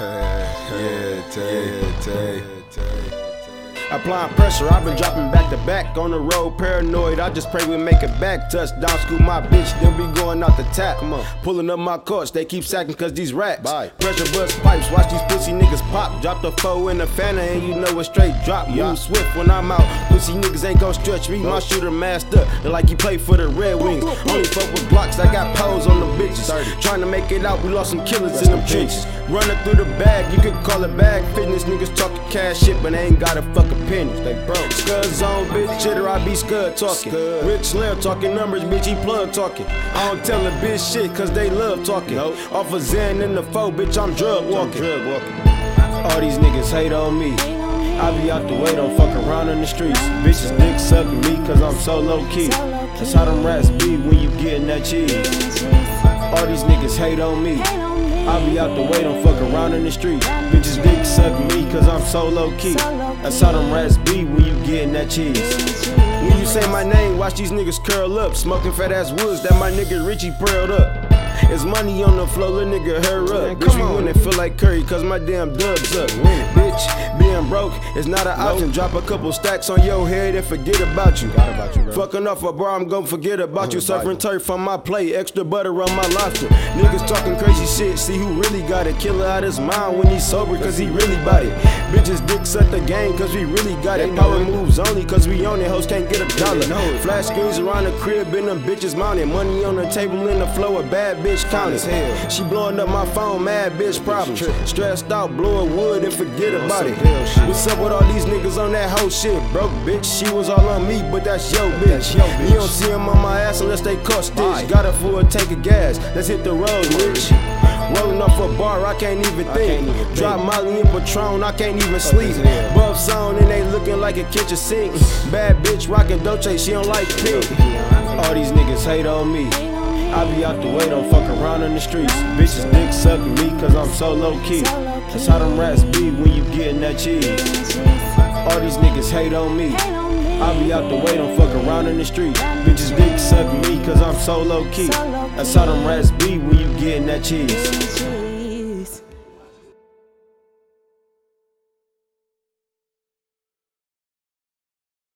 yeah, Tae, Tae, Tae. Applying pressure, I've been dropping back to back on the road, paranoid. I just pray we make it back. Touchdown, school my bitch, then we going out the tap. Come on, pulling up my courts, they keep sacking cause these rats. Bye. Pressure bust pipes, watch these pussy niggas pop. Drop the foe in the Fanta and you know it's straight drop. Yeah. Move swift when I'm out. Pussy niggas ain't gon' stretch me. My shooter masked up, and like he play for the Red Wings. Only fuck with blocks, I got pose on the bitches. Trying to make it out, we lost some killers in them trenches. Running through the bag, you could call it bag. Fitness niggas talking cash shit, but they ain't got a fucking penny. They broke. Scud zone, bitch, chitter, I be scud talking. Scud. Rich Lair talking numbers, bitch, he plug talking. I don't tell a bitch shit, cause they love talking. Nope. Off of Zen in the foe, bitch, I'm drug walking. drug walking. All these niggas hate on me. I be out the way, don't fuck around in the streets. Bitches dick sucking me cause I'm so low key. That's how them rats be when you gettin' that cheese. All these niggas hate on me. I be out the way, don't fuck around in the streets. Bitches dick sucking me cause I'm so low key. That's how them rats be when you getting that cheese. When you say my name, watch these niggas curl up. Smoking fat ass woods that my nigga Richie pearled up. It's money on the floor, little nigga, hurry up. Bitch, we winning, feel like Curry, cause my damn dubs up. Bitch, being broke is not an option. Drop a couple stacks on your head and forget about you. Forgot about you, bro. Fucking off a bar, I'm gon' forget about you. Suffering turf on my plate, extra butter on my lobster. Niggas talking crazy shit, see who really got it. Killer out his mind when he's sober, cause he really bought it. Bitches dick suck the game, cause we really got it. Power moves only, cause we own it. Hoes can't get a dollar. Flash screens around the crib, and them bitches mounted. Money on the table in the flow, a bad bitch counting. as hell. She blowing up my phone, mad bitch problems. tripping. Stressed out, blowing wood and forget about it. What's up with all these niggas on that whole shit? Broke bitch, she was all on me, but that's your bitch. That's your. You don't see him on my ass unless they cut stitch. Aye. Got a full tank of gas, let's hit the road, bitch. Rolling off a bar, I can't even think. can't even Drop. Molly and Patron, I can't even sleep. as hell. Buff zone and they looking like a kitchen sink. Bad bitch rockin' Dolce, she don't like pink. All these niggas hate on me. I be out the way, don't fuck around in the streets. Bitches dick sucking me cause I'm so low key. That's how them rats be when you getting that cheese. All these niggas hate on me. I be out the way, don't fuck around in the streets. Bitches dick sucking me cause I'm so low key. That's how them rats be when you getting that cheese.